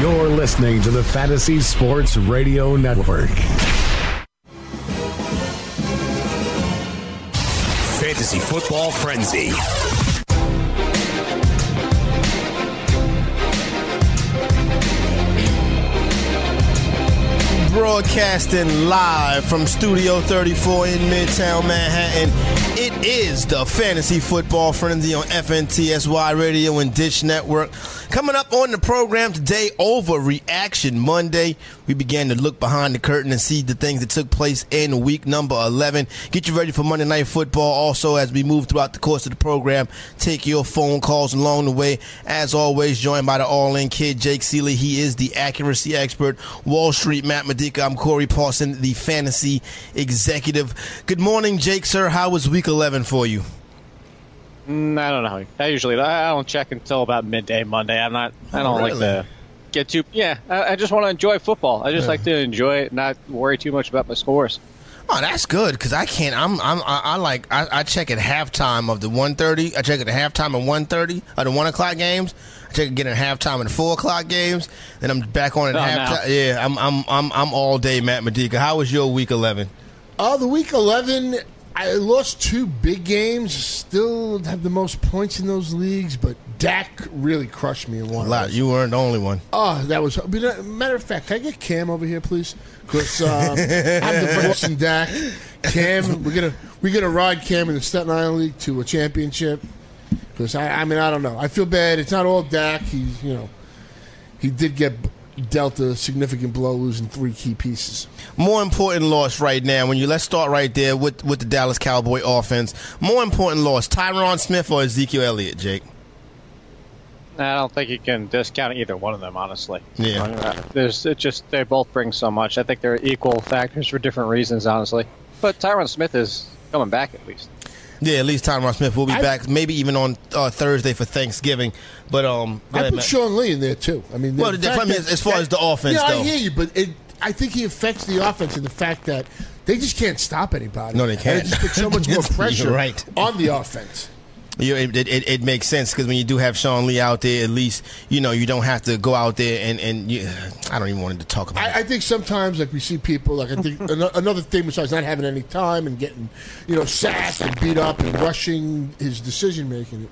You're listening to the Fantasy Sports Radio Network. Fantasy Football Frenzy. Broadcasting live from Studio 34 in Midtown Manhattan. It is the Fantasy Football Frenzy on FNTSY Radio and Dish Network. Coming up on the program today, Overreaction Monday. We began to look behind the curtain and see the things that took place in week number 11. Get you ready for Monday Night Football. Also, as we move throughout the course of the program, take your phone calls along the way. As always, joined by the All In Kid, Jake Ciely. He is the accuracy expert. Wall Street, Matt Modica. I'm Corey Parson, the fantasy executive. Good morning, Jake, sir. How was week 11 for you? Mm, I don't know. I usually I don't check until about midday Monday. I'm not. I don't Oh, like to get too. Yeah, I, I just want to enjoy football. I just like to enjoy it, not worry too much about my scores. Oh, that's good because I can't. I'm. I'm. I, I like. I, I check at halftime of the 1:30. I check at the halftime of 1:30 of the one o'clock games. I check again at halftime of the four o'clock games. Then I'm back on at Oh, halftime. now. Yeah, I'm. I'm. I'm. I'm all day, Matt Modica. How was your week 11? Oh, the week 11, I lost two big games. Still have the most points in those leagues, but Dak really crushed me in one A lot. You weren't the only one. Oh, that was. Uh, matter of fact, can I get Cam over here, please? Because um, I'm divorcing Dak. Cam, we're gonna we're gonna ride Cam in the Staten Island League to a championship. Because I, I mean, I don't know. I feel bad. It's not all Dak. He's you know, he did get dealt a significant blow, losing three key pieces. More important loss right now. When you let's start right there with with the Dallas Cowboy offense. More important loss: Tyron Smith or Ezekiel Elliott, Jake. I don't think you can discount either one of them, honestly. Yeah. Uh, There's it just they both bring so much. I think they're equal factors for different reasons, honestly. But Tyron Smith is coming back at least. Yeah, at least Tyron Smith will be I- back, maybe even on uh, Thursday for Thanksgiving. But um, I ahead, put Matt. Sean Lee in there too. I mean, Well, the- I mean, that- as far as the offense, yeah, though. I hear you, but it, I think he affects the offense in the fact that they just can't stop anybody. No, they can't. it just puts so much more pressure right. on the offense. You know, it, it, it makes sense because when you do have Sean Lee out there, at least you know you don't have to go out there and and you, I don't even want to talk about. it. I, I think sometimes, like we see people, like I think ano- another thing besides not having any time and getting, you know, sacked and beat up and rushing his decision making,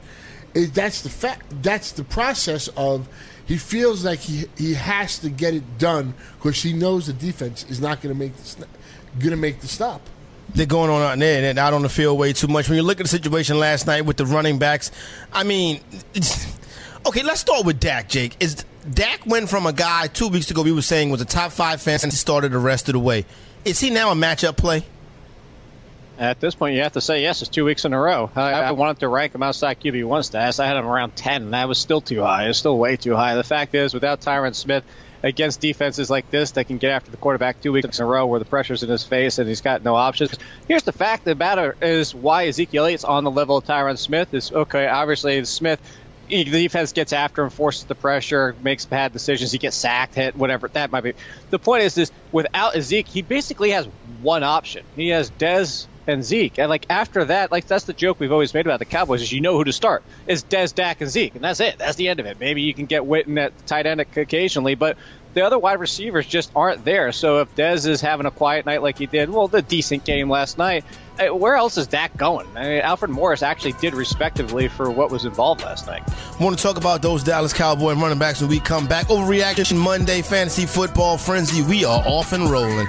is that's the fact. That's the process of he feels like he he has to get it done because he knows the defense is not going to make the, going to make the stop. They're going on out there and out on the field way too much. When you look at the situation last night with the running backs, I mean, okay, let's start with Dak. Jake is Dak went from a guy two weeks ago we were saying was a top five fan and started the rest of the way. Is he now a matchup play? At this point, you have to say yes. It's two weeks in a row. I, I wanted to rank him outside QB one stats. I had him around ten, and that was still too high. It's still way too high. The fact is, without Tyron Smith against defenses like this that can get after the quarterback two weeks in a row, where the pressure's in his face and he's got no options. Here's the fact: the matter is why Ezekiel Elliott's on the level of Tyron Smith is okay. Obviously, Smith. The defense gets after him, forces the pressure, makes bad decisions. He gets sacked, hit, whatever that might be. The point is, is without Zeke, he basically has one option. He has Dez and Zeke. And like after that, like that's the joke we've always made about the Cowboys is you know who to start. It's Dez, Dak, and Zeke, and that's it. That's the end of it. Maybe you can get Witten at tight end occasionally, but the other wide receivers just aren't there. So if Dez is having a quiet night like he did, well, the decent game last night, eh, where else is Dak going? I mean, Alfred Morris actually did respectively for what was involved last night. Want to talk about those Dallas Cowboy running backs when we come back? Overreaction Monday, fantasy football frenzy. We are off and rolling.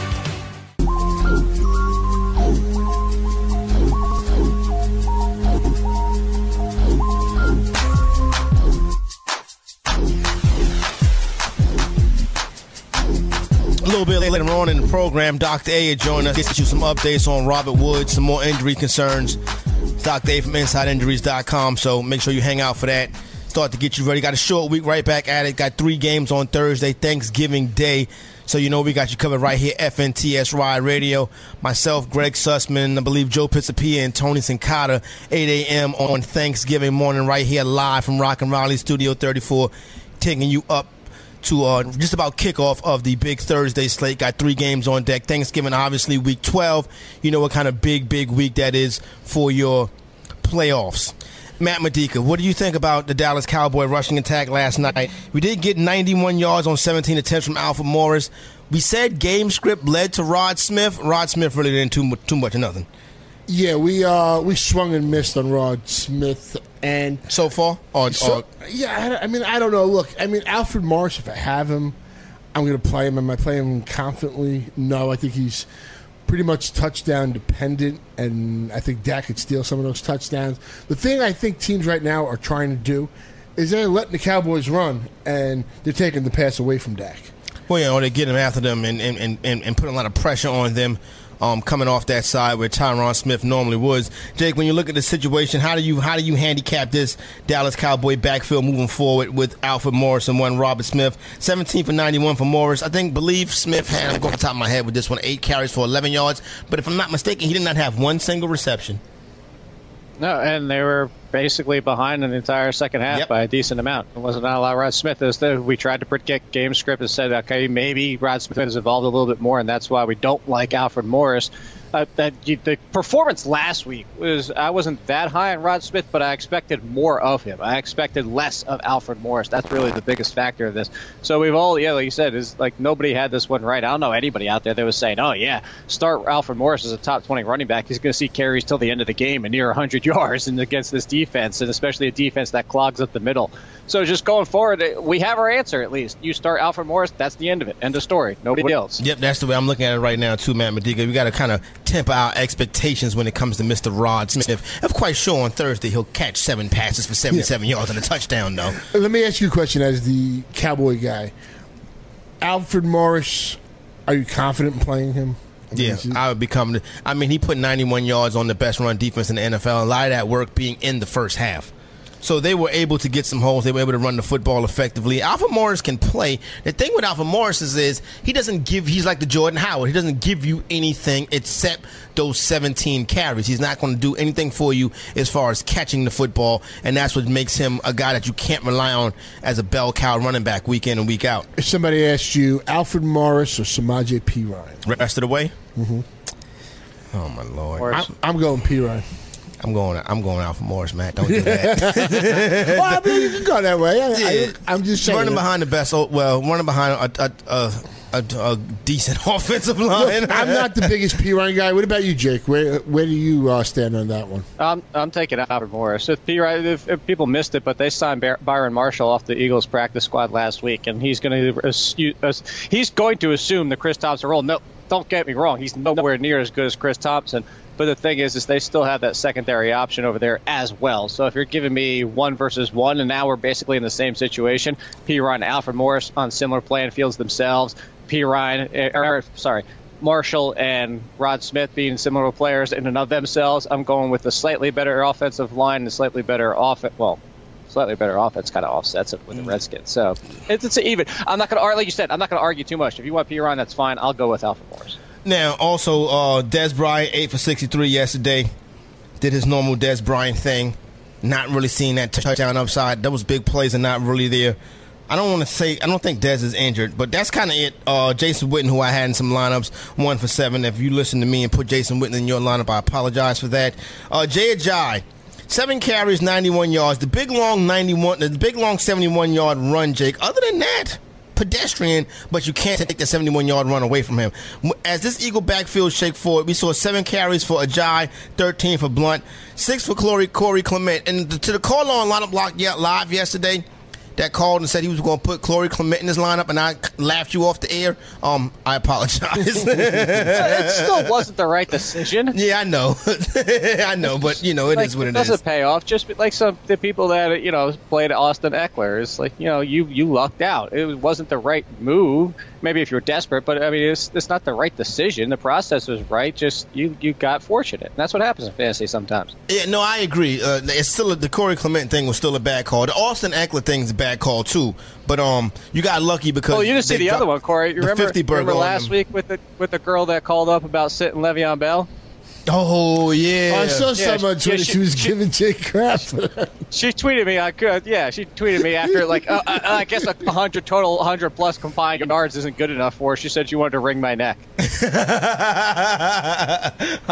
Little bit later on in the program, Dr. A will join us, get you some updates on Robert Woods, some more injury concerns. Dr. A from InsideInjuries.com, so make sure you hang out for that. Start to get you ready. Got a short week right back at it. Got three games on Thursday, Thanksgiving Day. So you know we got you covered right here, FNTS Ride Radio. Myself, Greg Sussman, I believe Joe Pisapia and Tony Sincata, 8 a.m. on Thanksgiving morning right here live from Rock and Raleigh Studio 34, taking you up to uh, just about kickoff of the big Thursday slate. Got three games on deck. Thanksgiving, obviously, week 12. You know what kind of big, big week that is for your playoffs. Matt Modica, what do you think about the Dallas Cowboy rushing attack last night? We did get 91 yards on 17 attempts from Alfred Morris. We said game script led to Rod Smith. Rod Smith really didn't do too much of nothing. Yeah, we uh we swung and missed on Rod Smith, and so far, or, so, or yeah, I, I mean, I don't know. Look, I mean, Alfred Morris. If I have him, I'm going to play him. Am I playing him confidently? No, I think he's pretty much touchdown dependent, and I think Dak could steal some of those touchdowns. The thing I think teams right now are trying to do is they're letting the Cowboys run, and they're taking the pass away from Dak. well, yeah, or they're getting after them and, and, and, and, and putting a lot of pressure on them. Um, coming off that side where Tyron Smith normally was, Jake. When you look at the situation, how do you how do you handicap this Dallas Cowboy backfield moving forward with Alfred Morris and one Robert Smith, 17 for 91 for Morris. I think believe Smith had I'm going off the top of my head with this one eight carries for 11 yards, but if I'm not mistaken, he did not have one single reception. No, and they were basically behind in the entire second half Yep. by a decent amount. It wasn't a lot of Rod Smith. It was we tried to predict game script and said, okay, maybe Rod Smith has evolved a little bit more, and that's why we don't like Alfred Morris. Uh, that the performance last week was I wasn't that high on Rod Smith, but I expected more of him. I expected less of Alfred Morris. That's really the biggest factor of this. So we've all, yeah, like you said, is like nobody had this one right. I don't know anybody out there that was saying, oh yeah, start Alfred Morris as a top 20 running back. He's going to see carries till the end of the game and near 100 yards and against this defense, and especially a defense that clogs up the middle. So just going forward, eh, we have our answer at least. You start Alfred Morris, that's the end of it. End of story. Nobody else. Yep, that's the way I'm looking at it right now too, Matt Modica. We got to kind of temper our expectations when it comes to Mr. Rod Smith. I'm quite sure on Thursday he'll catch seven passes for 77 yards and a touchdown, though. Let me ask you a question as the Cowboy guy. Alfred Morris, are you confident in playing him? I mean, Yeah, I would become. I mean, he put 91 yards on the best run defense in the NFL. A lot of that work being in the first half. So they were able to get some holes. They were able to run the football effectively. Alfred Morris can play. The thing with Alfred Morris is, is he doesn't give. He's like the Jordan Howard. He doesn't give you anything except those 17 carries. He's not going to do anything for you as far as catching the football, and that's what makes him a guy that you can't rely on as a bell cow running back week in and week out. if somebody asked you Alfred Morris or Samaje Perine, Rest of the way. Mm-hmm. Oh my lord! I'm, I'm going Perine. I'm going. I'm going Alfred Morris, Matt. Don't do that. well, I mean, you can go that way. I, Yeah. I, am just saying. running behind the best. Well, running behind a a, a, a, a decent offensive line. Look, I'm not the biggest Perine guy. What about you, Jake? Where where do you uh, stand on that one? I'm, I'm taking Alfred Morris. If, Perine- if, if people missed it, but they signed Bar- Byron Marshall off the Eagles practice squad last week, and he's going to assume, he's going to assume the Chris Thompson role. No, don't get me wrong, he's nowhere near as good as Chris Thompson. But the thing is, is they still have that secondary option over there as well. So if you're giving me one versus one, and now we're basically in the same situation, Perine, Alfred Morris on similar playing fields themselves. Perine, eh, or, sorry, Marshall and Rod Smith being similar players in and of themselves, I'm going with a slightly better offensive line and slightly better off. Well, slightly better offense kind of offsets it with the Redskins. So it's, it's even. I'm not going to argue, like you said, I'm not going to argue too much. If you want Perine, that's fine. I'll go with Alfred Morris. Now, also, uh, Dez Bryant, 8 for 63 yesterday. Did his normal Dez Bryant thing. Not really seeing that touchdown upside. Those big plays are not really there. I don't want to say, I don't think Dez is injured, but that's kind of it. Uh, Jason Witten, who I had in some lineups, one for seven. If you listen to me and put Jason Witten in your lineup, I apologize for that. Uh, Jay Ajayi, seven carries, 91 yards. The big long 91, the big long 71 yard run, Jake. Other than that, pedestrian, but you can't take the 71 yard run away from him. As this Eagle backfield shake forward, we saw seven carries for Ajayi, 13 for Blount, six for Corey, Corey Clement. And to the call on lineup block yet live yesterday, that called and said he was going to put Corey Clement in his lineup, and I laughed you off the air. Um, I apologize. it still wasn't the right decision. yeah, I know, I know, but you know it is like, what it doesn't is. pay off. Just like some the people that you know played Austin Ekeler. It's like you know you you lucked out. It wasn't the right move. Maybe if you're desperate, but I mean, it's, it's not the right decision. The process was right. Just you you got fortunate. And that's what happens in fantasy sometimes. Yeah, no, I agree. Uh, it's still a, the Corey Clement thing was still a bad call. The Austin Ekeler thing's a bad call too. But um, you got lucky because. Oh, you didn't see the other one, Corey. You the remember, 50 burger remember last week with the with the girl that called up about sitting Le'Veon Bell? Oh yeah. I saw Yeah, some on she- Twitter. she- She was she- giving Jake crap. She tweeted me. I could, yeah, she tweeted me after like uh, uh, I guess a hundred total, hundred plus combined yards isn't good enough for her. She said she wanted to wring my neck How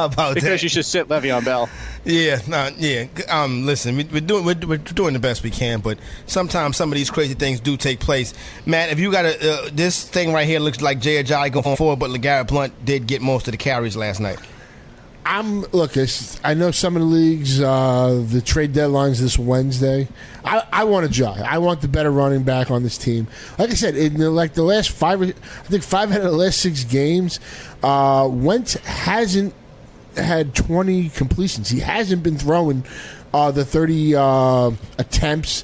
about that? because that? you should sit Le'Veon Bell. Yeah, no, yeah. Um, listen, we, we're doing we're, we're doing the best we can, but sometimes some of these crazy things do take place. Matt, if you got a uh, this thing right here looks like Jay Ajayi going forward, but LeGarrette Blount did get most of the carries last night. I'm look. I know some of the leagues. Uh, the trade deadline's this Wednesday. I, I want Ajayi. I want the better running back on this team. Like I said, in the, like the last five, I think five out of the last six games, uh, Wentz hasn't had 20 completions. He hasn't been throwing uh, the 30 uh, attempts.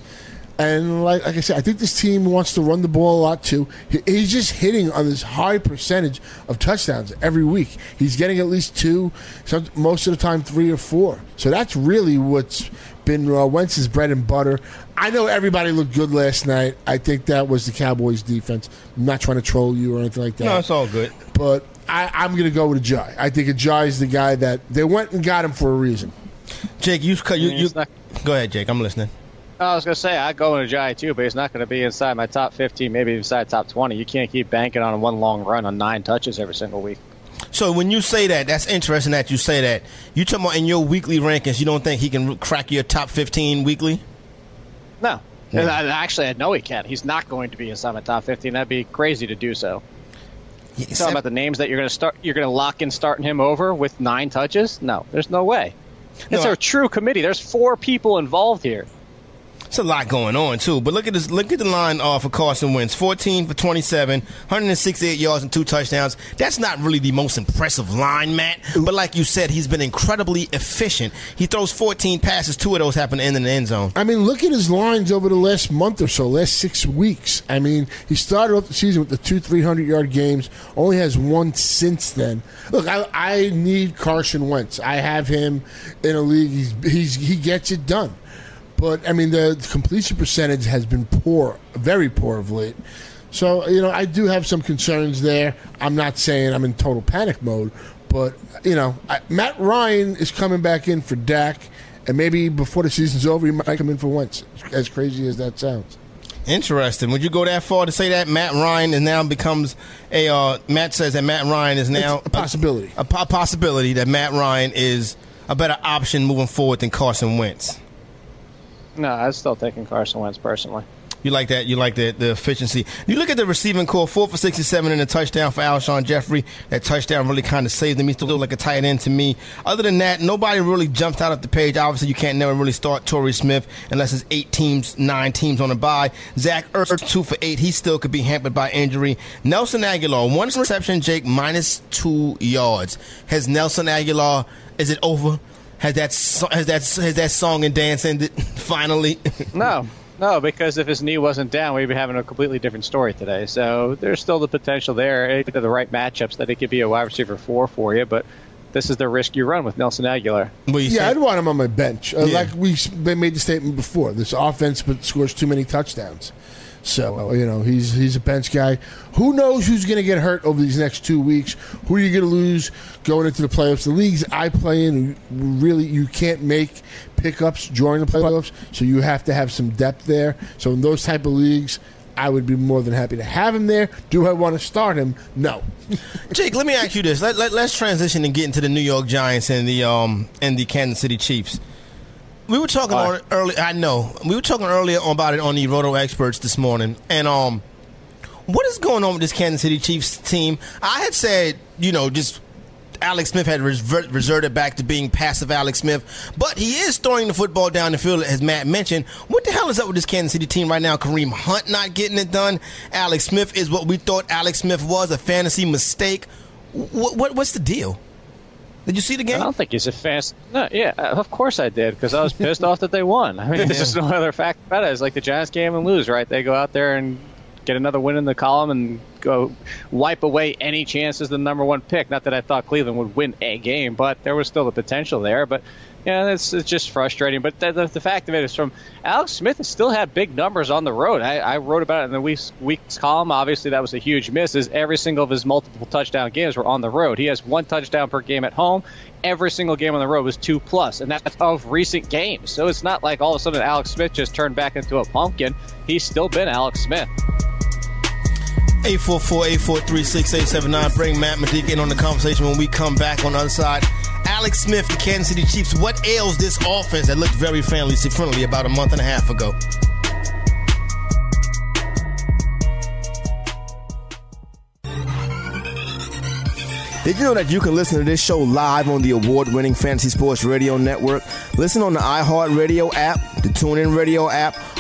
And like, like I said, I think this team wants to run the ball a lot too. He, he's just hitting on this high percentage of touchdowns every week. He's getting at least two, some, most of the time three or four. So that's really what's been uh, Wentz's bread and butter. I know everybody looked good last night. I think that was the Cowboys' defense. I'm not trying to troll you or anything like that No, it's all good. but I, I'm going to go with Ajayi. I think Ajayi is the guy that they went and got him for a reason. Jake, you cut you, mean, you go ahead, Jake. I'm listening. I was gonna say I'd go in Ajayi too, but he's not gonna be inside my top fifteen, maybe inside top twenty. You can't keep banking on one long run on nine touches every single week. So when you say that, that's interesting that you say that. You talking about in your weekly rankings, you don't think he can crack your top 15 weekly? No, And I, actually, I know he can. He's not going to be inside my top fifteen. That'd be crazy to do so. You talking about the names that you're going to start? You're going to lock in starting him over with nine touches? No, there's no way. It's No, I- a true committee. There's four people involved here. It's a lot going on too. But look at this. Look at the line uh, for Carson Wentz: 14 for 27, 168 yards and two touchdowns. That's not really the most impressive line, Matt. But like you said, he's been incredibly efficient. He throws 14 passes. Two of those happen to end in the end zone. I mean, look at his lines over the last month or so, last six weeks. I mean, he started off the season with the two 300 yard games, only has one since then. Look, I, I need Carson Wentz. I have him in a league. He's, he's He gets it done. But, I mean, the completion percentage has been poor, very poor of late. So, you know, I do have some concerns there. I'm not saying I'm in total panic mode, but, you know, I, Matt Ryan is coming back in for Dak, and maybe before the season's over, he might come in for Wentz, as crazy as that sounds. Interesting. Would you go that far to say that Matt Ryan is now becomes a? Uh, Matt says that Matt Ryan is now It's a possibility. A, po- possibility that Matt Ryan is a better option moving forward than Carson Wentz. No, I'm still taking Carson Wentz personally. You like that? You like the the efficiency? You look at the receiving corps, four for sixty-seven and a touchdown for Alshon Jeffery. That touchdown really kind of saved him. He still looked like a tight end to me. Other than that, nobody really jumped out of the page. Obviously, you can't never really start Torrey Smith unless it's eight teams, nine teams on a bye. Zach Ertz, two for eight. He still could be hampered by injury. Nelson Agholor, one reception, Jake, minus two yards. Has Nelson Agholor? Is it over? Has that so- has that has that song and dance ended finally? No, no, because if his knee wasn't down, we'd be having a completely different story today. So there's still the potential there. If they're the right matchups that it could be a wide receiver four for you, but this is the risk you run with Nelson Agholor. What Yeah, say? I'd want him on my bench. Uh, Yeah. Like we made the statement before, this offense but scores too many touchdowns. So you know he's he's a bench guy. Who knows who's going to get hurt over these next two weeks? Who are you going to lose going into the playoffs? The leagues I play in, really, you can't make pickups during the playoffs, so you have to have some depth there. So in those type of leagues, I would be more than happy to have him there. Do I want to start him? No. Jake, let me ask you this. Let, let, let's transition and get into the New York Giants and the um and the Kansas City Chiefs. We were talking on early. I know we were talking earlier about it on the Roto Experts this morning, and um, what is going on with this Kansas City Chiefs team? I had said, you know, just Alex Smith had revert, reserted back to being passive Alex Smith, but he is throwing the football down the field, as Matt mentioned. What the hell is up with this Kansas City team right now? Kareem Hunt not getting it done. Alex Smith is what we thought Alex Smith was, a fantasy mistake. What, what what's the deal? Did you see the game? I don't think he's a fast. No, yeah, of course I did because I was pissed off that they won. I mean, there's just no other fact about it. It's like the Giants game and lose, right? They go out there and get another win in the column and go wipe away any chances the number one pick. Not that I thought Cleveland would win a game, but there was still the potential there. But yeah, it's, it's just frustrating. But the, the, the, fact of it is, from Alex Smith has still had big numbers on the road. I, I wrote about it in the week's, week's column. Obviously, that was a huge miss. Is every single of his multiple touchdown games were on the road. He has one touchdown per game at home. Every single game on the road was two plus, and that's of recent games. So it's not like all of a sudden Alex Smith just turned back into a pumpkin. He's still been Alex Smith. 844-843-6879. Bring Matt Modica in on the conversation when we come back on the other side. Alex Smith, the Kansas City Chiefs. What ails this offense that looked very family friendly about a month and a half ago? Did you know that you can listen to this show live on the award winning Fantasy Sports Radio Network? Listen on the iHeartRadio app, the TuneIn Radio app,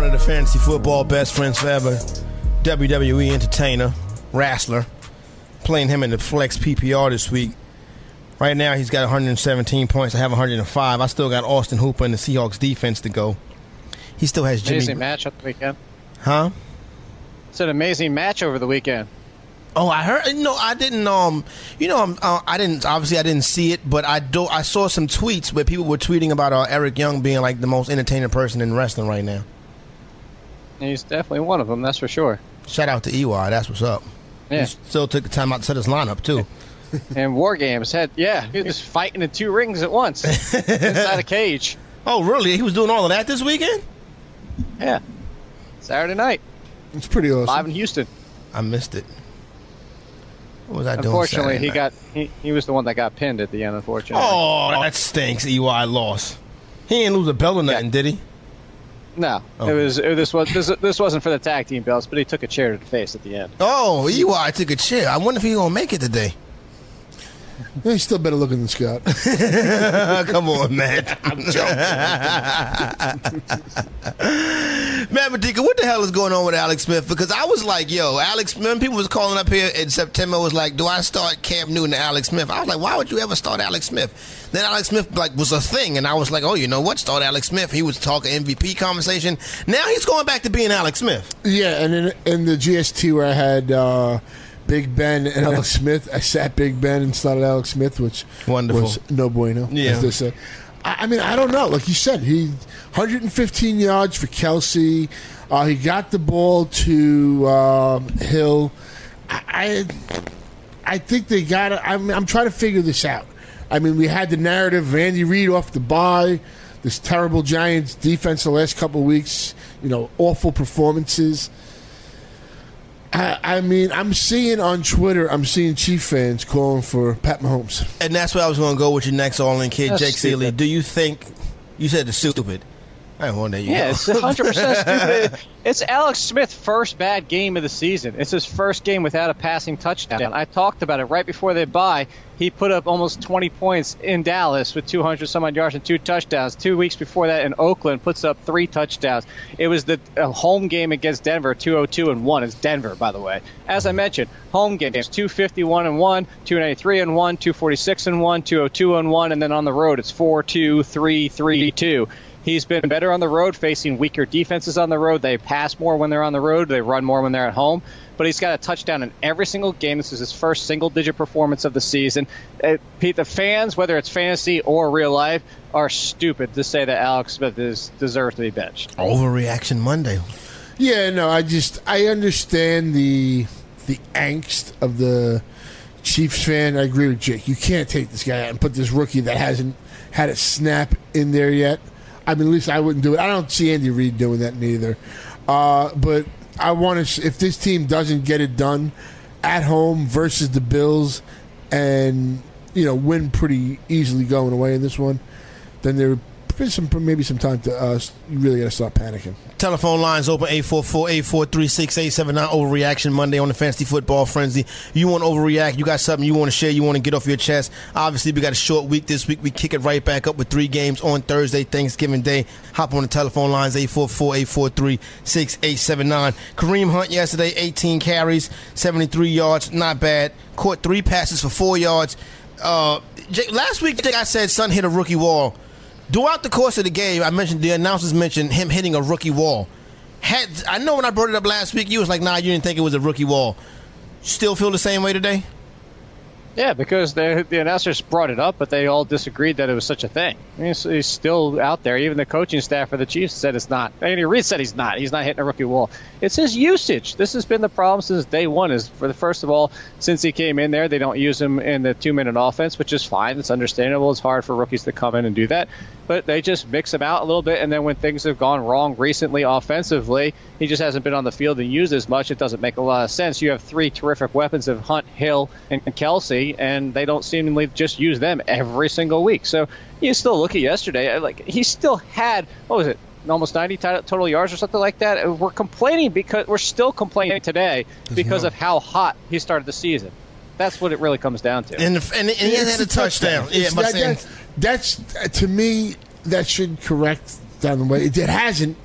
part of the fantasy football best friends forever, WWE entertainer, wrestler. Playing him in the flex PPR this week. Right now, he's got 117 points. I have 105. I still got Austin Hooper in the Seahawks defense to go. He still has Jimmy. Amazing match on the weekend. Huh? It's an amazing match over the weekend. Oh, I heard. No, I didn't. Um, you know, um, uh, I didn't. Obviously, I didn't see it, but I do. I saw some tweets where people were tweeting about uh, Eric Young being like the most entertaining person in wrestling right now. He's definitely one of them. That's for sure. Shout out to EY. That's what's up. Yeah. He still took the time out to set his lineup too. and War Games had yeah, he was fighting in two rings at once inside a cage. Oh, really? He was doing all of that this weekend? Yeah. Saturday night. It's pretty awesome. Live in Houston. I missed it. What was I doing? Unfortunately, he got he, he was the one that got pinned at the end. Unfortunately. Oh, that stinks. EY lost. He didn't lose a belt or nothing, did he? No, Oh. it was it, this was this, this wasn't for the tag team belts, but he took a chair to the face at the end. Oh, EY took a chair. I wonder if he's gonna make it today. Yeah, he's still better looking than Scott. Come on, man. I'm Man, Modica, what the hell is going on with Alex Smith? Because I was like, yo, Alex, remember people was calling up here in September was like, do I start Cam Newton and Alex Smith? I was like, why would you ever start Alex Smith? Then Alex Smith like was a thing, and I was like, oh, you know what? Start Alex Smith. He was talking MVP conversation. Now he's going back to being Alex Smith. Yeah, and in, in the GST where I had uh, Big Ben and Alex Smith, I sat Big Ben and started Alex Smith, which Wonderful. was no bueno, Yeah. as they say. I, I mean, I don't know. Like you said, he 115 yards for Kelce. Uh, he got the ball to um, Hill. I, I, I think they got it. I'm, I'm trying to figure this out. I mean, we had the narrative, of Andy Reid off the bye, this terrible Giants defense the last couple of weeks, you know, awful performances. I, I mean, I'm seeing on Twitter, I'm seeing Chief fans calling for Pat Mahomes. And that's where I was going to go with your next All In kid, That's Jake Ciely. stupid. Do you think you said it's stupid? I don't want. You Yeah, it's 100 percent stupid. It's Alex Smith's first bad game of the season. It's his first game without a passing touchdown. I talked about it right before they bye. He put up almost 20 points in Dallas with 200 some odd yards and two touchdowns. Two weeks before that in Oakland, puts up three touchdowns. It was the home game against Denver, 202 and one. It's Denver, by the way. As I mentioned, home games 251 and one, 293 and one, 246 and one, 202 and one, and then on the road it's 4 2 3 3 2. He's been better on the road, facing weaker defenses on the road. They pass more when they're on the road. They run more when they're at home. But he's got a touchdown in every single game. This is his first single-digit performance of the season. Uh, Pete, the fans, whether it's fantasy or real life, are stupid to say that Alex Smith is deserves to be benched. Overreaction Monday. Yeah, no, I just I understand the the angst of the Chiefs fan. I agree with Jake. You can't take this guy out and put this rookie that hasn't had a snap in there yet. I mean, at least I wouldn't do it. I don't see Andy Reid doing that neither. Uh, but I want to. If this team doesn't get it done at home versus the Bills, and you know win pretty easily going away in this one, then there been some maybe some time to uh, you really got to start panicking. Telephone lines open 844-843-6879 Overreaction Monday on the Fantasy Football Frenzy. You want to overreact, you got something you want to share, you want to get off your chest. Obviously, we got a short week this week. We kick it right back up with three games on Thursday, Thanksgiving Day. Hop on the telephone lines 844-843-6879. Kareem Hunt yesterday, 18 carries, 73 yards, not bad. Caught three passes for 4 yards. Uh, Jake, last week I said Son hit a rookie wall throughout the course of the game, I mentioned the announcers mentioned him hitting a rookie wall. Had I know when I brought it up last week, you was like, "Nah, you didn't think it was a rookie wall." Still feel the same way today? Yeah, because the, the announcers brought it up, but they all disagreed that it was such a thing. I mean, he's, he's still out there. Even the coaching staff for the Chiefs said it's not. Andy Reid said he's not. He's not hitting a rookie wall. It's his usage. This has been the problem since day one. Is for the first of all, since he came in there, they don't use him in the two minute offense, which is fine. It's understandable. It's hard for rookies to come in and do that, but they just mix him out a little bit. And then when things have gone wrong recently offensively, he just hasn't been on the field and used as much. It doesn't make a lot of sense. You have three terrific weapons of Hunt, Hill, and Kelce, and they don't seemingly just use them every single week. So you still look at yesterday, uh, like he still had what was it, almost 90 total yards or something like that. Uh, we're complaining because we're still complaining today because of how hot he started the season. That's what it really comes down to. And, and, and he had a touchdown. Yeah, that, that's, that's to me that should correct down the way. It, it hasn't,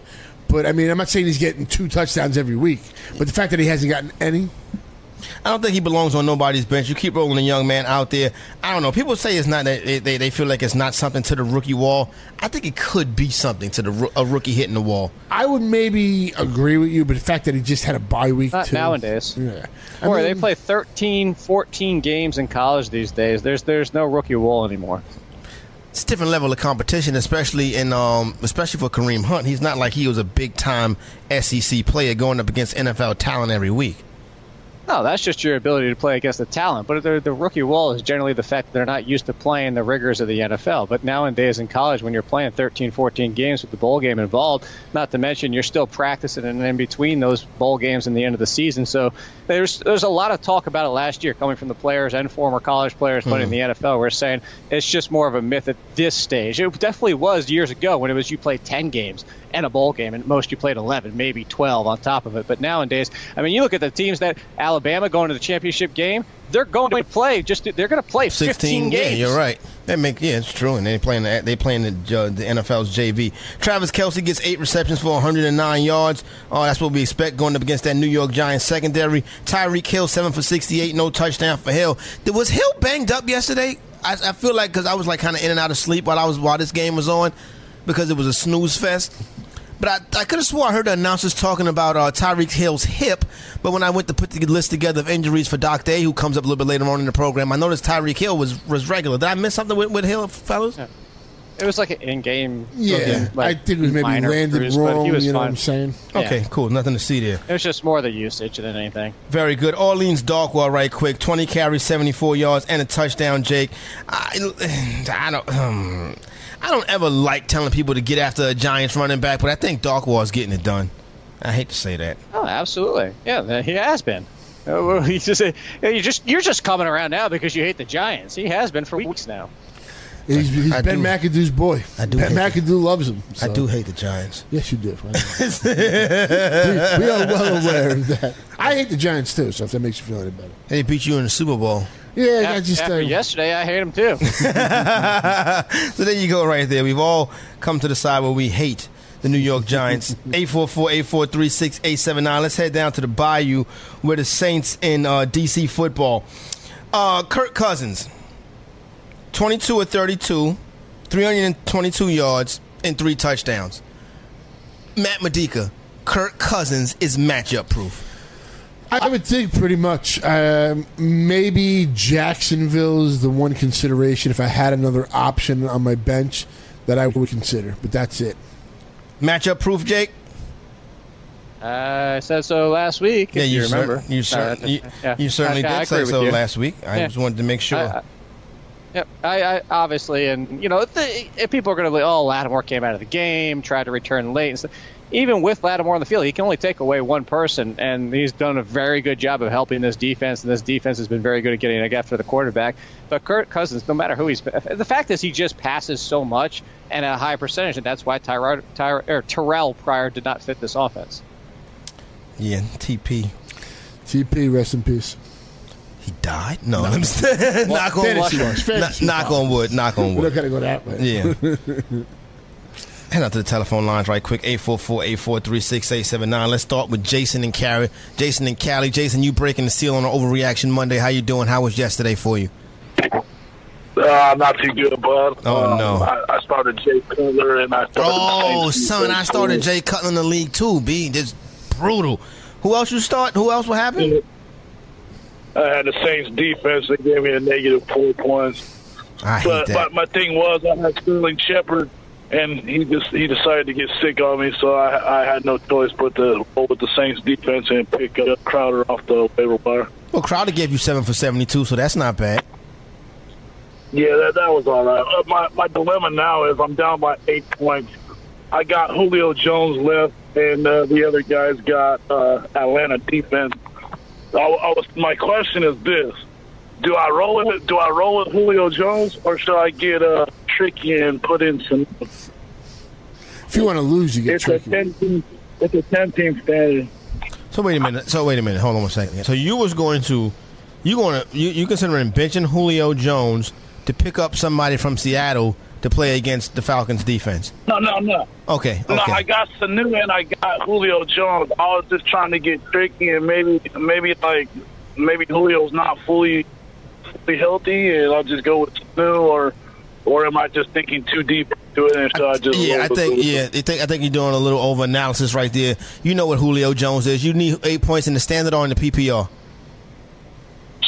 but I mean, I'm not saying he's getting two touchdowns every week, but the fact that he hasn't gotten any I don't think he belongs on nobody's bench. You keep rolling a young man out there. I don't know. People say it's not that they, they feel like it's not something to the rookie wall. I think it could be something to the a rookie hitting the wall. I would maybe agree with you, but the fact that he just had a bye week not too, nowadays. Yeah. I Or mean, they play 13, 14 games in college these days. There's there's no rookie wall anymore it's a different level of competition, especially in um, especially for Kareem Hunt. He's not like he was a big time SEC player going up against NFL talent every week. No, that's just your ability to play against the talent. But the, the rookie wall is generally the fact that they're not used to playing the rigors of the NFL. But nowadays in college, when you're playing 13, 14 games with the bowl game involved, not to mention you're still practicing and in between those bowl games and the end of the season. So there's there's a lot of talk about it last year coming from the players and former college players playing mm-hmm. in the NFL. We're saying it's just more of a myth at this stage. It definitely was years ago when it was you played 10 games and a bowl game, and most you played 11, maybe 12 on top of it. But nowadays, I mean, you look at the teams that Alabama going to the championship game, they're going to play just they're going to play 15 16 games. Yeah, you're right. That make yeah, it's true. And they playing the, they playing the, uh, the NFL's JV. Travis Kelce gets eight receptions for 109 yards. Oh, that's what we expect going up against that New York Giants secondary. Tyreek Hill seven for 68, no touchdown for Hill. Was Hill banged up yesterday? I, I feel like because I was like kind of in and out of sleep while I was while this game was on because it was a snooze fest. But I, I could have swore I heard the announcers talking about uh, Tyreek Hill's hip. But when I went to put the list together of injuries for Doc Day, who comes up a little bit later on in the program, I noticed Tyreek Hill was was regular. Did I miss something with, with Hill, fellas? Yeah. It was like an in-game. Yeah, like, I think it was maybe landed cruise, wrong. you know what I'm saying? Okay, yeah. cool. Nothing to see there. It was just more the usage than anything. Very good. Orleans Darkwa, right quick. 20 carries, 74 yards, and a touchdown. Jake, I, I don't. Um, I don't ever like telling people to get after a Giants running back, but I think Darkwa's getting it done. I hate to say that. Oh, absolutely. Yeah, he has been. Uh, he just, you just you're just coming around now because you hate the Giants. He has been for weeks now. He's, he's Ben do, McAdoo's boy. I do. Ben McAdoo the, loves him. So. I do hate the Giants. Yes, you do. we, we, are well aware of that. I hate the Giants too. So if that makes you feel any better, they beat you in the Super Bowl. Yeah, after, I just after uh, yesterday I hate him too. so there you go, right there. We've all come to the side where we hate the New York Giants. 844-843-6879. Let's head down to the Bayou where the Saints in uh, DC football. Uh, Kirk Cousins, 22 or 32, 322 yards, and three touchdowns. Matt Modica, Kirk Cousins is matchup proof. I would think pretty much. Um, maybe Jacksonville is the one consideration if I had another option on my bench that I would consider, but that's it. Matchup proof, Jake? Uh, I said so last week. Yeah, you, you remember. Cer- you, cer- uh, you, yeah. you, certainly I, did I say so last week. I just wanted to make sure. Yep. I, I obviously, and you know, the, if people are going to be, oh, Lattimore came out of the game, tried to return late, and stuff. Even with Lattimore on the field, he can only take away one person, and he's done a very good job of helping this defense. And this defense has been very good at getting a it after the quarterback. But Kirk Cousins, no matter who he's, the fact is he just passes so much and at a high percentage, and that's why Tyra, Tyra, or Terrelle Pryor did not fit this offense. Yeah, TP. TP, rest in peace. He died? No, I'm saying, knock on fantasy wood. wise, fantasy Knock, knock on wood. Knock on We don't wood. got to go that way. Yeah. Head out to the telephone lines right quick 844-843-6879. Let's start with Jason and Cali. Jason and Cali. Jason, you breaking the seal on an overreaction Monday. How you doing? How was yesterday for you? Uh, not too good, bud. Oh, Um, no. I, I started Jay Cutler and I started. Oh, son, I started Jay Cutler in the league too, B. Just brutal. Who else you start? Who else what happened? I had the Saints defense. They gave me a negative four points. I hate But, that. but my thing was, I had Sterling Shepard, and he just he decided to get sick on me, so I, I had no choice but to roll with the Saints defense and pick up Crowder off the waiver wire. Well, Crowder gave you seven for seventy-two, so that's not bad. Yeah, that, that was all right. Uh, my my dilemma now is I'm down by eight points. I got Julio Jones left, and uh, the other guys got uh, Atlanta defense. I, I was my question is this: Do I roll it? Do I roll with Julio Jones, or should I get uh, tricky and put in some? If you want to lose, you get It's a tricky. ten team. It's a ten team standard. So wait a minute. So wait a minute. Hold on a second. So you was going to, you going to, you, you considering benching Julio Jones to pick up somebody from Seattle to play against the Falcons defense? No, no, no. Okay. Okay. No, I got Sanu and I got Julio Jones. I was just trying to get tricky and maybe, maybe like, maybe Julio's not fully, fully healthy, and I'll just go with Sanu, or, or am I just thinking too deep into it and should I just? yeah, I think yeah, I think I think you're doing a little over analysis right there. You know what Julio Jones is. You need eight points in the standard or in the PPR.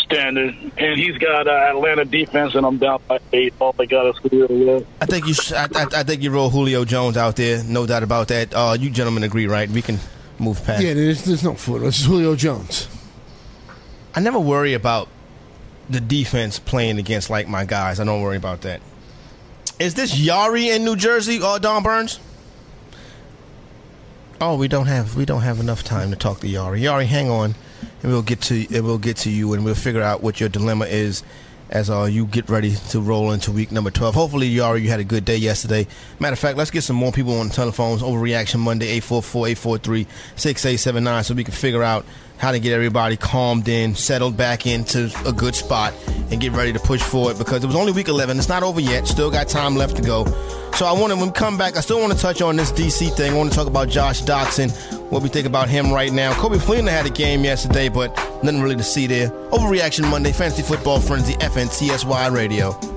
standard, and he's got uh, Atlanta defense, and I'm down by eight. All I got is Julio. I think you. Sh- I, I, I think you roll Julio Jones out there. No doubt about that. Uh, you gentlemen agree, right? We can move past. Yeah, there's, there's no foot. It's Julio Jones. I never worry about the defense playing against like my guys. I don't worry about that. Is this Yari in New Jersey or Don Burns? Oh, we don't have we don't have enough time to talk to Yari. Yari, hang on, and we'll get to and we'll get to you, and we'll figure out what your dilemma is as uh, you get ready to roll into week number twelve. Hopefully, Yari, you had a good day yesterday. Matter of fact, let's get some more people on the telephones. Overreaction Monday 844-843-6879 so we can figure out how to get everybody calmed in, settled back into a good spot, and get ready to push forward because it was only week 11. It's not over yet. Still got time left to go. So I want to, when we come back, I still want to touch on this DC thing. I want to talk about Josh Doctson, what we think about him right now. Coby Fleener had a game yesterday, but nothing really to see there. Overreaction Monday, Fantasy Football Frenzy, FNTSY Radio.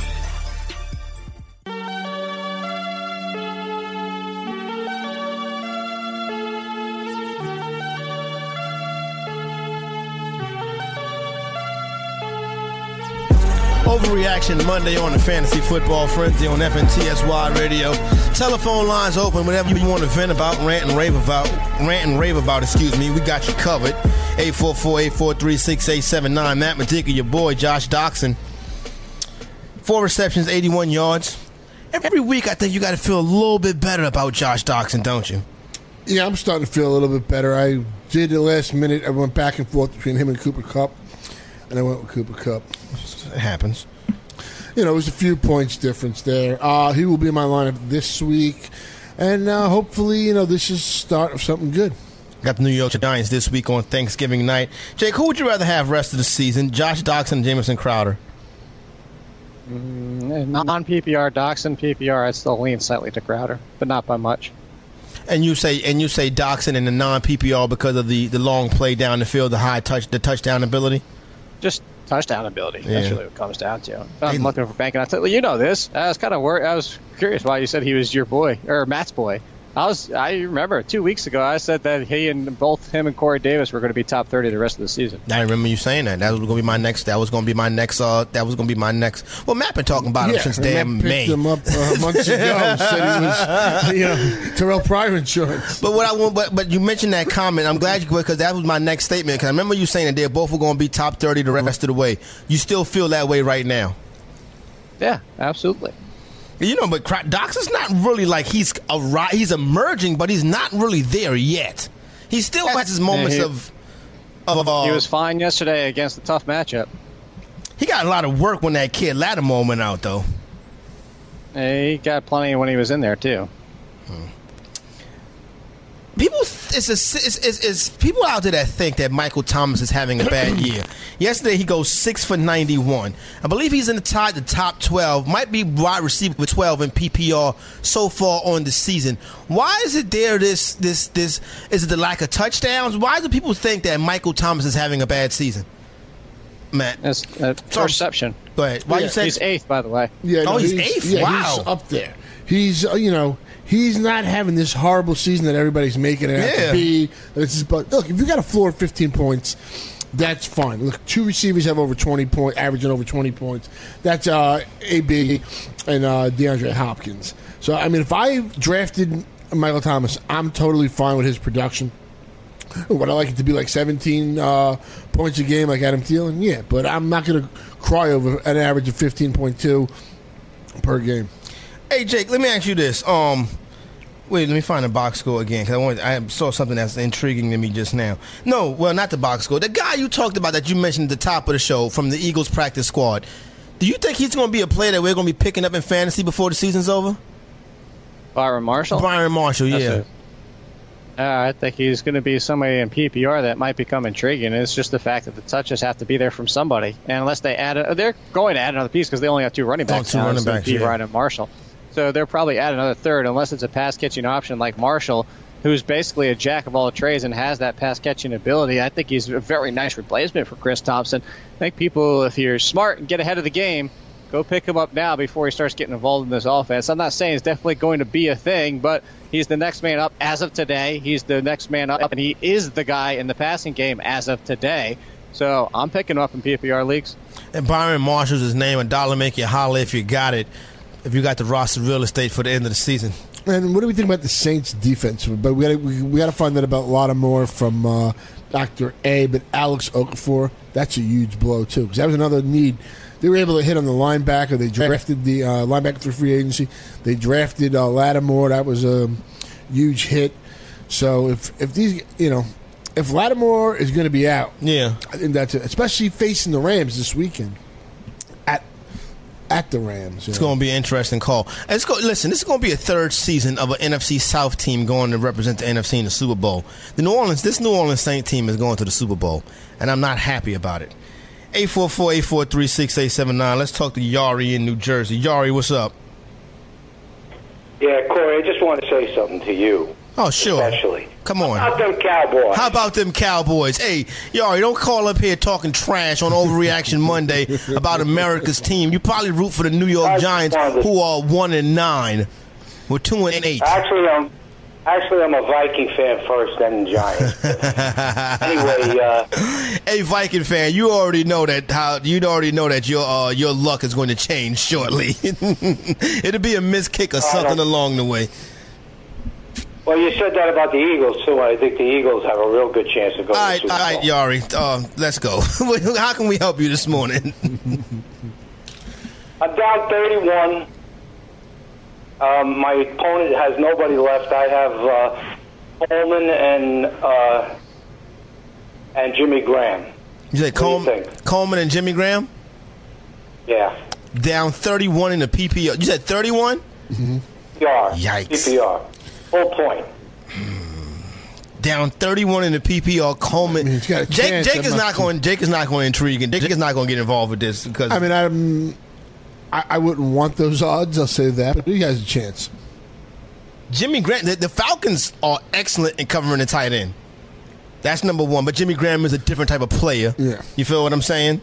Overreaction Monday on the Fantasy Football Frenzy on FNTSY Radio. Telephone lines open. Whatever you want to vent about, rant and rave about, rant and rave about. Excuse me. We got you covered. 844-843-6879. Matt Modica, your boy Josh Doctson. Four receptions, 81 yards. Every week, I think you got to feel a little bit better about Josh Doctson, don't you? Yeah, I'm starting to feel a little bit better. I did the last minute. I went back and forth between him and Cooper Kupp, and I went with Cooper Kupp. It happens. You know, it was a few points difference there. Uh, he will be in my lineup this week. and uh, hopefully, you know, this is start of something good. Got the New York Giants this week on Thanksgiving night. Jake, who would you rather have rest of the season? Josh Doctson, Jamison Crowder. Non PPR, Doctson PPR, I'd still lean slightly to Crowder, but not by much. And you say and you say Doctson in the non PPR because of the, the long play down the field, the high touch, the touchdown ability. Just touchdown ability. Yeah. That's really what it comes down to. I'm Hey. looking for banking. I tell you, you know this. I was kind of worried. I was curious why you said he was your boy or Matt's boy. I was. I remember two weeks ago I said that he and both him and Corey Davis were going to be top thirty the rest of the season. I remember you saying that. That was going to be my next. That was going to be my next. Uh, that was going to be my next. Well, Matt been talking about him since and Matt damn picked May. him up uh, months ago. said he was, you know, Terrelle Pryor insurance. But what I want, but, but you mentioned that comment. I'm glad you because that was my next statement. Because I remember you saying that they both were going to be top thirty the rest of the way. You still feel that way right now. Yeah, absolutely. You know, but Dox is not really like he's a he's emerging, but he's not really there yet. He still has his moments he- of of. Uh, He was fine yesterday against a tough matchup. he got a lot of work when that kid Lattimore went out, though. He got plenty when he was in there too. People, it's, a, it's, it's, it's people out there that think that Michael Thomas is having a bad year. Yesterday, he goes six for ninety-one. I believe he's in the tie, the top twelve. Might be wide receiver with twelve in PPR so far on the season. Why is it there? This, this, this is it the lack of touchdowns? Why do people think that Michael Thomas is having a bad season? Matt, That's uh, a So- perception. go ahead. Why Yeah, you say He's eighth, by the way. Yeah, Oh, he's eighth? Yeah, Wow. he's up there. He's uh, you know he's not having this horrible season that everybody's making it out Yeah. to be. It's just, but look, if you got a floor of 15 points, that's fine. Look, two receivers have over 20 points, averaging over 20 points. That's uh, AB and uh, DeAndre Hopkins. So I mean, if I drafted Michael Thomas, I'm totally fine with his production. Would I like it to be like 17 uh, points a game like Adam Thielen? Yeah, but I'm not going to cry over an average of 15.2 per game. Hey Jake, let me ask you this. Um, wait, let me find the box score again because I want. I saw something that's intriguing to me just now. No, well, not the box score. The guy you talked about that you mentioned at the top of the show from the Eagles practice squad. Do you think he's going to be a player that we're going to be picking up in fantasy before the season's over? Byron Marshall. Byron Marshall, yeah. Uh, I think he's going to be somebody in PPR that might become intriguing. It's just the fact that the touches have to be there from somebody, and unless they add, a, they're going to add another piece because they only have two running Oh, backs two now, running of backs, yeah. Ryan and Marshall. So they're probably at another third, unless it's a pass catching option like Marshall, who's basically a jack of all trades and has that pass catching ability. I think he's a very nice replacement for Chris Thompson. I think people, if you're smart and get ahead of the game, go pick him up now before he starts getting involved in this offense. I'm not saying it's definitely going to be a thing, but he's the next man up as of today. He's the next man up, and he is the guy in the passing game as of today. So I'm picking up in PPR leagues. And Byron Marshall's his name. A dollar make you holler if you got it. If you got the roster real estate for the end of the season. And what do we think about the Saints' defense? But we got we, we got to find out about a lot more from uh, Doctor A. But Alex Okafor, that's a huge blow too, because that was another need. They were able to hit on the linebacker. They drafted the uh, linebacker through free agency. They drafted uh, Lattimore. That was a huge hit. So if if these you know if Lattimore is going to be out, Yeah. I think that's it. Especially facing the Rams this weekend at the Rams. It's going to be an interesting call. And Let's go. Listen, this is going to be a third season of an NFC South team going to represent the NFC in the Super Bowl. The New Orleans, this New Orleans Saint team is going to the Super Bowl, and I'm not happy about it. 844-843-6879. Let's talk to Yari in New Jersey. Yari, what's up? Yeah, Corey, I just want to say something to you, Oh, sure. especially. Come on. About them Cowboys. How about them Cowboys? Hey, Yari, don't call up here talking trash on Overreaction Monday about America's team. You probably root for the New York Giants, who are one and nine. We're two and eight. Actually, I'm actually I'm a Viking fan first, then Giants. anyway, uh, Hey, Viking fan, you already know that how you already know that your uh, your luck is going to change shortly. It'll be a missed kick or something along the way. Well, you said that about the Eagles too. I think the Eagles have a real good chance of going All to right, all right. Yari, uh, let's go. how can we help you this morning? I'm down 31. Um, my opponent has nobody left. I have uh, Coleman and uh, and Jimmy Graham. You say do you Coleman. Coleman and Jimmy Graham Yeah, down thirty-one in the PPR. You said thirty-one. PPR. Yikes. PPR. Full point. Down 31 in the PPR. Coleman. he's got a Jake, chance, Jake that is must not be- going. Jake is not going to intrigue, and Jake is not going to get involved with this because I mean, I'm. I, I wouldn't want those odds. I'll say that, but he has a chance. Jimmy Graham. The, the Falcons are excellent in covering the tight end. That's number one. But Jimmy Graham is a different type of player. Yeah. You feel what I'm saying?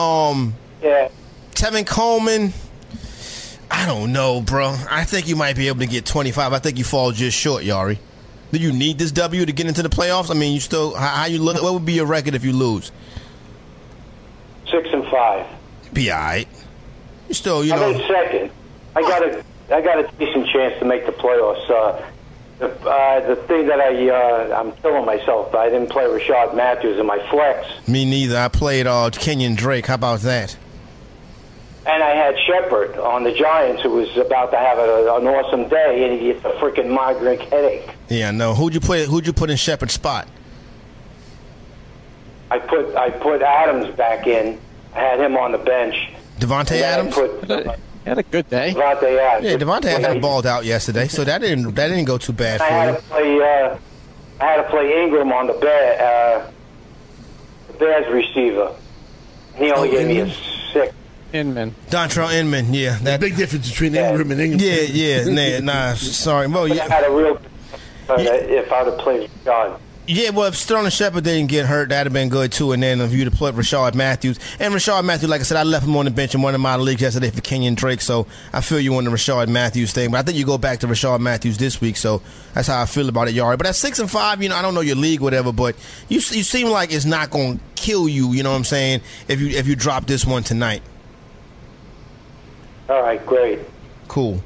Um, Yeah. Tevin Coleman. I don't know, bro. I think you might be able to get 25. I think you fall just short, Yari. Do you need this W to get into the playoffs? I mean, you still how, how you look? What would be your record if you lose? Six and five. Be all right. You still, you I'm in know. second. I got a I got a decent chance to make the playoffs. Uh, the, uh, the thing that I uh, I'm killing myself. I didn't play Rishard Matthews in my flex, Me neither. I played uh, Kenyan Drake. How about that? And I had Shepard on the Giants, who was about to have a, an awesome day, and he gets a freaking migraine headache. Yeah, no. Who'd you put? Who'd you put in Shepard's spot? I put I put Adams back in. I had him on the bench. Davante Adams. Put He had a good day. Davante Adams. Yeah, Davante When Adams I- balled out yesterday, so that didn't that didn't go too bad I had to for play. Uh, I had to play Ingram on the bear, uh, the Bears receiver. He only Oh, gave me a six. Inman. you. Dontrelle Inman. Yeah, that. Big difference between Ingram and Ingram. Yeah, yeah. Nah, nah sorry. Well, I yeah. had a real. Uh, If I'd have played John, Yeah, well, if Sterling Shepard didn't get hurt, that'd have been good too. And then if you'd have put Rishard Matthews and Rishard Matthews, like I said, I left him on the bench in one of my leagues yesterday for Kenyon Drake. So I feel you on the Rishard Matthews thing, but I think you go back to Rishard Matthews this week. So that's how I feel about it, Yari. But at six and five, you know, I don't know your league, whatever, but you you seem like it's not going to kill you. You know what I'm saying? If you if you drop this one tonight, all right, great. cool.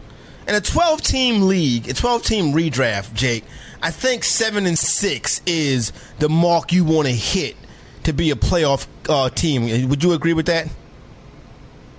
In a 12 team league, a 12 team redraft, Jake, I think seven and six is the mark you want to hit to be a playoff uh, team. Would you agree with that?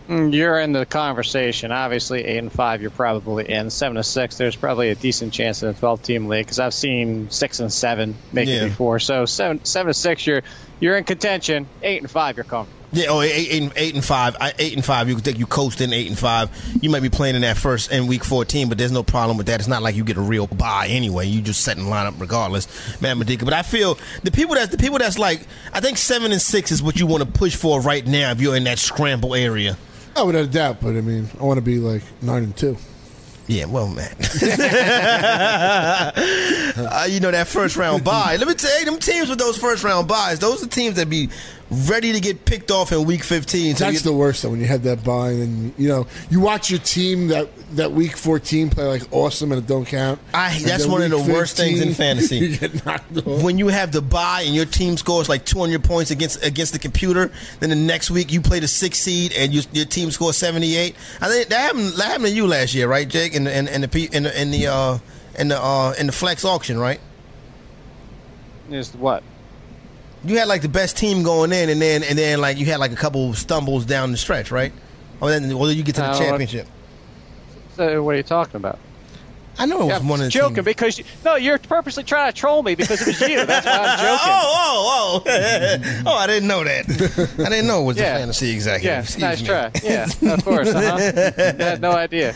Mm, You're in the conversation. Obviously, eight and five, you're probably in. Seven and six, there's probably a decent chance in a 12 team league because I've seen six and seven make Yeah. it before. So seven, seven and six, you're you're in contention. Eight and five, you're comfortable. Yeah, oh, eight, eight, and- eight and five. I, eight and five. You could think you coast in eight and five. You might be playing in that first in week fourteen, but there's no problem with that. It's not like you get a real buy anyway. You just set and line up regardless, man, Modica. But I feel the people that's the people that's like I think seven and six is what you want to push for right now if you're in that scramble area. Oh, without a doubt. But I mean, I want to be like nine and two. Yeah, well, man. uh, you know that first round buy. Let me tell you, them teams with those first round buys, those are teams that be ready to get picked off in week fifteen. So That's you- the worst though when you have that buy and you know you watch your team that that week fourteen play like awesome and it don't count. I- And that's one of the week worst things in fantasy. You get knocked off. when you have the buy and your team scores like 200 points against against the computer, then the next week you play the six seed and you, your team scores 78. I think that happened, that happened to you last year, right, Jake? In the in, in the P- in the in the uh, in the uh, in the flex auction, right? Is what? You had like the best team going in, and then and then like you had like a couple stumbles down the stretch, right? Or then or you get to the Uh, championship. So what are you talking about? I know it was I'm one of the joking teams. because you, no, you're purposely trying to troll me because it was you. That's why I'm joking. Oh, oh, oh! oh, I didn't know that. I didn't know it was Yeah. the fantasy executive. yeah, Excuse nice me. try. Yeah, of course. Uh-huh. I had no idea.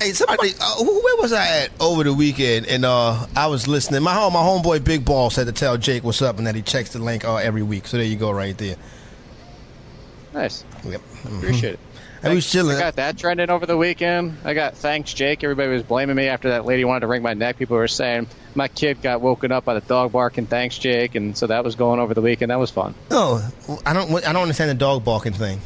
Hey, somebody, uh, who- where was I at over the weekend? And uh, I was listening. My home, my homeboy Big Boss had to tell Jake what's up, and that he checks the link uh, every week. So there you go, right there. Nice. Yep. Appreciate it. I was chilling. I got that trending over the weekend. I got thanks Jake. Everybody was blaming me after that lady wanted to wring my neck. People were saying my kid got woken up by the dog barking. Thanks Jake, and so that was going over the weekend. That was fun. Oh, I don't. I don't understand the dog barking thing.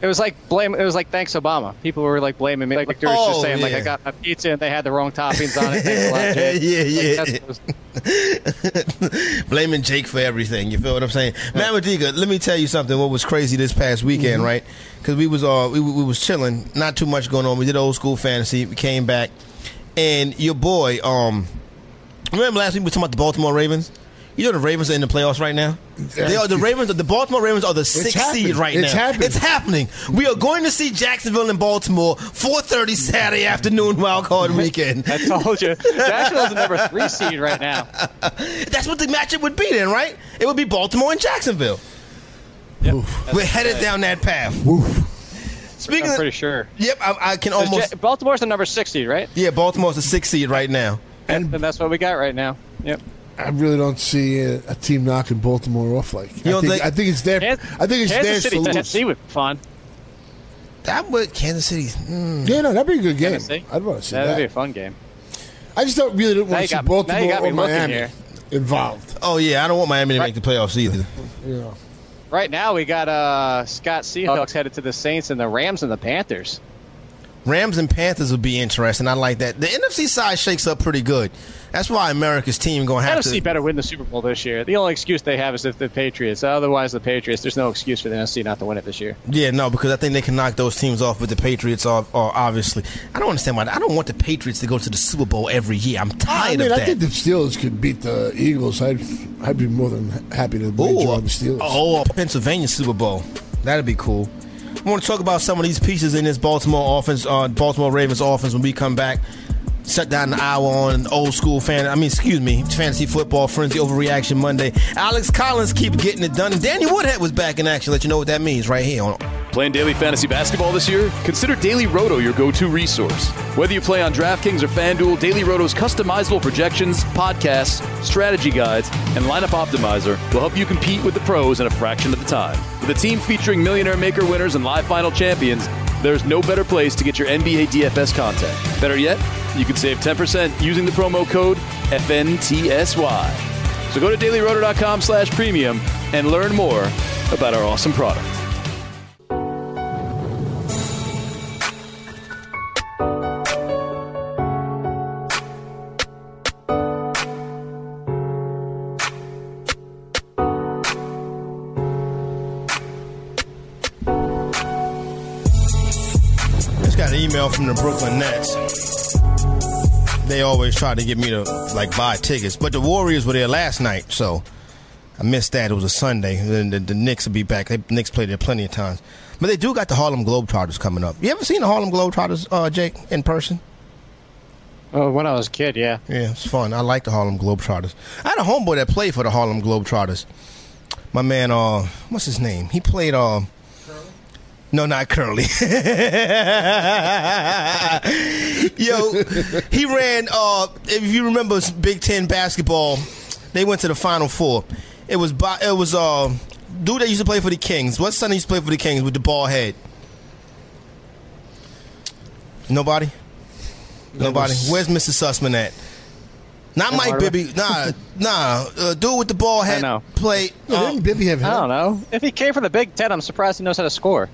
It was like blame. It was like thanks Obama. People were like blaming me. Like, they were Oh, just saying like. I got my pizza and they had the wrong toppings on it. Thanks a lot, Jake. Yeah, Like, yeah. that's what it was- Blaming Jake for everything. You feel what I'm saying? Man, Modica, let me tell you something. What was crazy this past weekend, right? Because we was uh we, we was chilling, not too much going on. We did old school fantasy. We came back, and your boy, um, remember last week we were talking about the Baltimore Ravens. You know the Ravens are in the playoffs right now. They are the Ravens. The Baltimore Ravens are the sixth seed right It's now. happening. It's happening. We are going to see Jacksonville and Baltimore 4:30 Saturday afternoon wild card weekend. I told you, Jacksonville's the number three seed right now. That's what the matchup would be then, right? It would be Baltimore and Jacksonville. We're headed down that path. Speaking I'm of, pretty sure. yep, I, I can 'Cause almost. Ja- Baltimore's the number 60, right? Yeah, Baltimore's the sixth seed right now. And, and that's what we got right now. Yep. I really don't see a, a team knocking Baltimore off like. I think, think- I think it's their. Kansas, I think it's Kansas theirs City, to lose. Tennessee would be fun. That would Kansas City. mm. Yeah, no, that'd be a good game. Tennessee. I'd want to see That'd that. be a fun game. I just don't really don't want to see got- now Baltimore you got or Miami here. involved. Oh yeah, I don't want Miami to Right. make the playoffs either. You know. Right now, we got uh, Scott Seahawks headed to the Saints and the Rams and the Panthers. Rams and Panthers would be interesting. I like that. The NFC side shakes up pretty good. That's why America's team gonna have NFC to. NFC better win the Super Bowl this year. The only excuse they have is if the Patriots. Otherwise, the Patriots. There's no excuse for the NFC not to win it this year. Yeah, no, because I think they can knock those teams off. But the Patriots are, are obviously. I don't understand why. I don't want the Patriots to go to the Super Bowl every year. I'm I tired mean, of that. I think the Steelers could beat the Eagles. I'd, I'd be more than happy to wager Ooh, on the Steelers. Oh, a Pennsylvania Super Bowl. That'd be cool. I want to talk about some of these pieces in this Baltimore offense, uh, Baltimore Ravens offense when we come back. Shut down the hour on old school fan. I mean, excuse me, fantasy football frenzy overreaction Monday. Alex Collins keep getting it done, Danny Woodhead was back in action. Let you know what that means right here Playing daily fantasy basketball this year? Consider Daily Roto your go to resource. Whether you play on DraftKings or FanDuel, Daily Roto's customizable projections, podcasts, strategy guides, and lineup optimizer will help you compete with the pros in a fraction of the time. With a team featuring Millionaire Maker winners and live final champions, there's no better place to get your NBA DFS content. Better yet, you can save 10% using the promo code FNTSY. So go to dailyroto.com slash premium and learn more about our awesome product. The Brooklyn Nets. They always try to get me to like buy tickets, but the Warriors were there last night, so I missed that. It was a Sunday. Then the, the Knicks will be back. The Knicks played there plenty of times, but they do got the Harlem Globetrotters coming up. You ever seen the Harlem Globetrotters, uh, Jake, in person? Oh, when I was a kid, yeah. Yeah, it's fun. I like the Harlem Globetrotters. I had a homeboy that played for the Harlem Globetrotters. My man, uh, what's his name? He played, uh, no, not Curly. Yo, he ran. Uh, if you remember Big Ten basketball, they went to the Final Four. It was by, it was uh, dude that used to play for the Kings. What son used to play for the Kings with the ball head? Nobody. Nobody. was- Where's Mr. Sussman at? Not Mike Harder. Bibby. Nah, nah. Uh, dude with the ball head know. play. Yeah, uh, didn't Bibby have I don't know. If he came from the Big Ten, I'm surprised he knows how to score.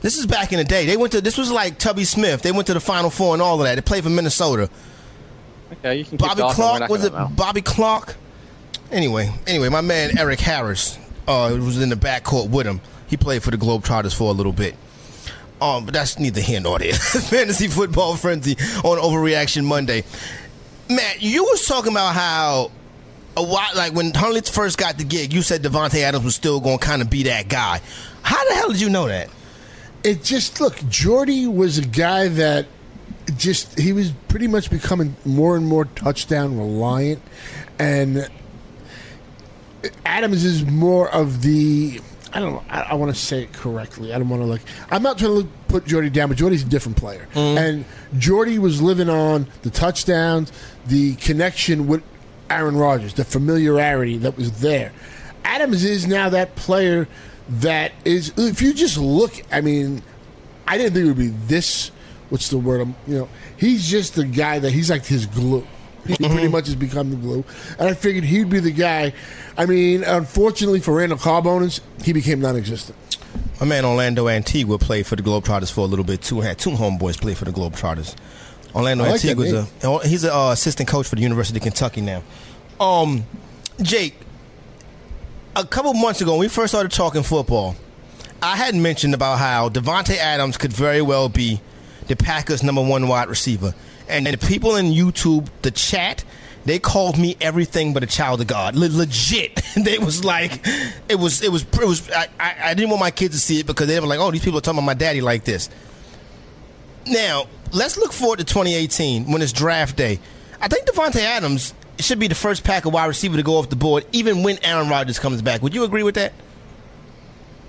This is back in the day. They went to this was like Tubby Smith. They went to the Final Four and all of that. They played for Minnesota. Okay, you can keep Bobby Clark was it? know. Bobby Clark. Anyway, anyway, my man Eric Harris uh, was in the backcourt with him. He played for the Globetrotters for a little bit. Um, but that's neither here nor there. Fantasy football frenzy on Overreaction Monday. Matt, you was talking about how a while, like when Hundley first got the gig, you said Davante Adams was still going to kind of be that guy. How the hell did you know that? It just look. Jordy was a guy that just he was pretty much becoming more and more touchdown reliant, and Adams is more of the. I don't know. I, I want to say it correctly. I don't want to look. I'm not trying to look, put Jordy down, but Jordy's a different player, mm-hmm. and Jordy was living on the touchdowns, the connection with Aaron Rodgers, the familiarity that was there. Adams is now that player that is. If you just look, I mean, I didn't think it would be this. What's the word? I'm, you know, he's just the guy that he's like his glue. He pretty much has become the glue, and I figured he'd be the guy. I mean, unfortunately for Randall Carbonas, he became non-existent. My man Orlando Antigua played for the Globetrotters for a little bit too. Had two homeboys play for the Globetrotters. Orlando like Antigua's a he's a uh, assistant coach for the University of Kentucky now. Um, Jake, a couple months ago when we first started talking football, I had mentioned about how Davante Adams could very well be the Packers' number one wide receiver, and the people in YouTube, the chat. They called me everything but a child of God. Le- legit, they was like, it was, it was, it was. I, I, I didn't want my kids to see it because they were like, "Oh, these people are talking about my daddy like this." Now, let's look forward to 2018 when it's draft day. I think Davante Adams should be the first pack of wide receiver to go off the board, even when Aaron Rodgers comes back. Would you agree with that?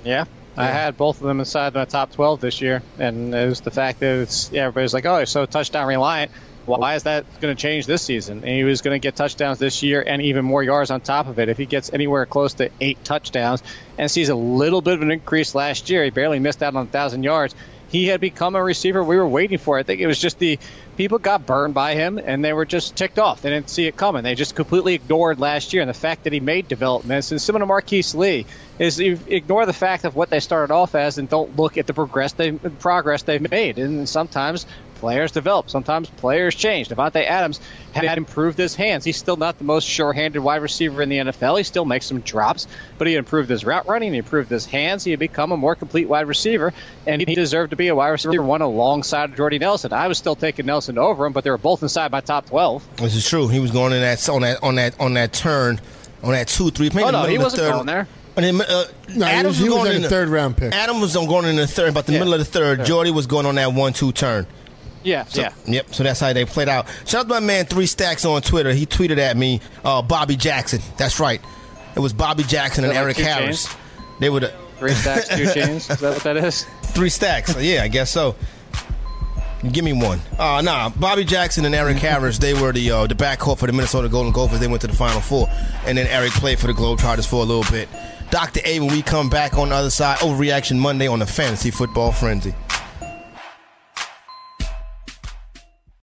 Yeah, I had both of them inside my top 12 this year, and it was the fact that it's yeah, everybody's like, oh, he's so touchdown reliant. Why is that going to change this season? And he was going to get touchdowns this year and even more yards on top of it. If he gets anywhere close to eight touchdowns and sees a little bit of an increase last year, he barely missed out on a thousand yards. He had become a receiver we were waiting for. I think it was just the people got burned by him and they were just ticked off. They didn't see it coming. They just completely ignored last year and the fact that he made developments. And similar to Marquise Lee is you ignore the fact of what they started off as and don't look at the progress they progress they've made. And sometimes players develop. Sometimes players change. Davante Adams had improved his hands. He's still not the most sure-handed wide receiver in the NFL. He still makes some drops, but he improved his route running. He improved his hands. He had become a more complete wide receiver, and he deserved to be a wide receiver one alongside Jordy Nelson. I was still taking Nelson over him, but they were both inside my top twelve. This is true. He was going in that on that on that on that turn on that two three. Oh no, he wasn't third. going there. And then, uh, No, he Adams was, he was going like in a third round pick. Adam was going in the third, about the Yeah. middle of the third. Sure. Jordy was going on that one-two turn. Yeah, So, yeah. Yep. So that's how they played out. Shout out to my man Three Stacks on Twitter. He tweeted at me, uh, Bobby Jackson. That's right. It was Bobby Jackson and that Eric Harris. chains? They were the Three stacks, two chains. Is that what that is? three stacks. yeah, I guess so. Give me one. Uh, nah, Bobby Jackson and Eric Harris, they were the uh, the backcourt for the Minnesota Golden Gophers. They went to the Final Four. And then Eric played for the Globetrotters for a little bit. Dr. A, when we come back on the other side, Overreaction Monday on the Fantasy Football Frenzy.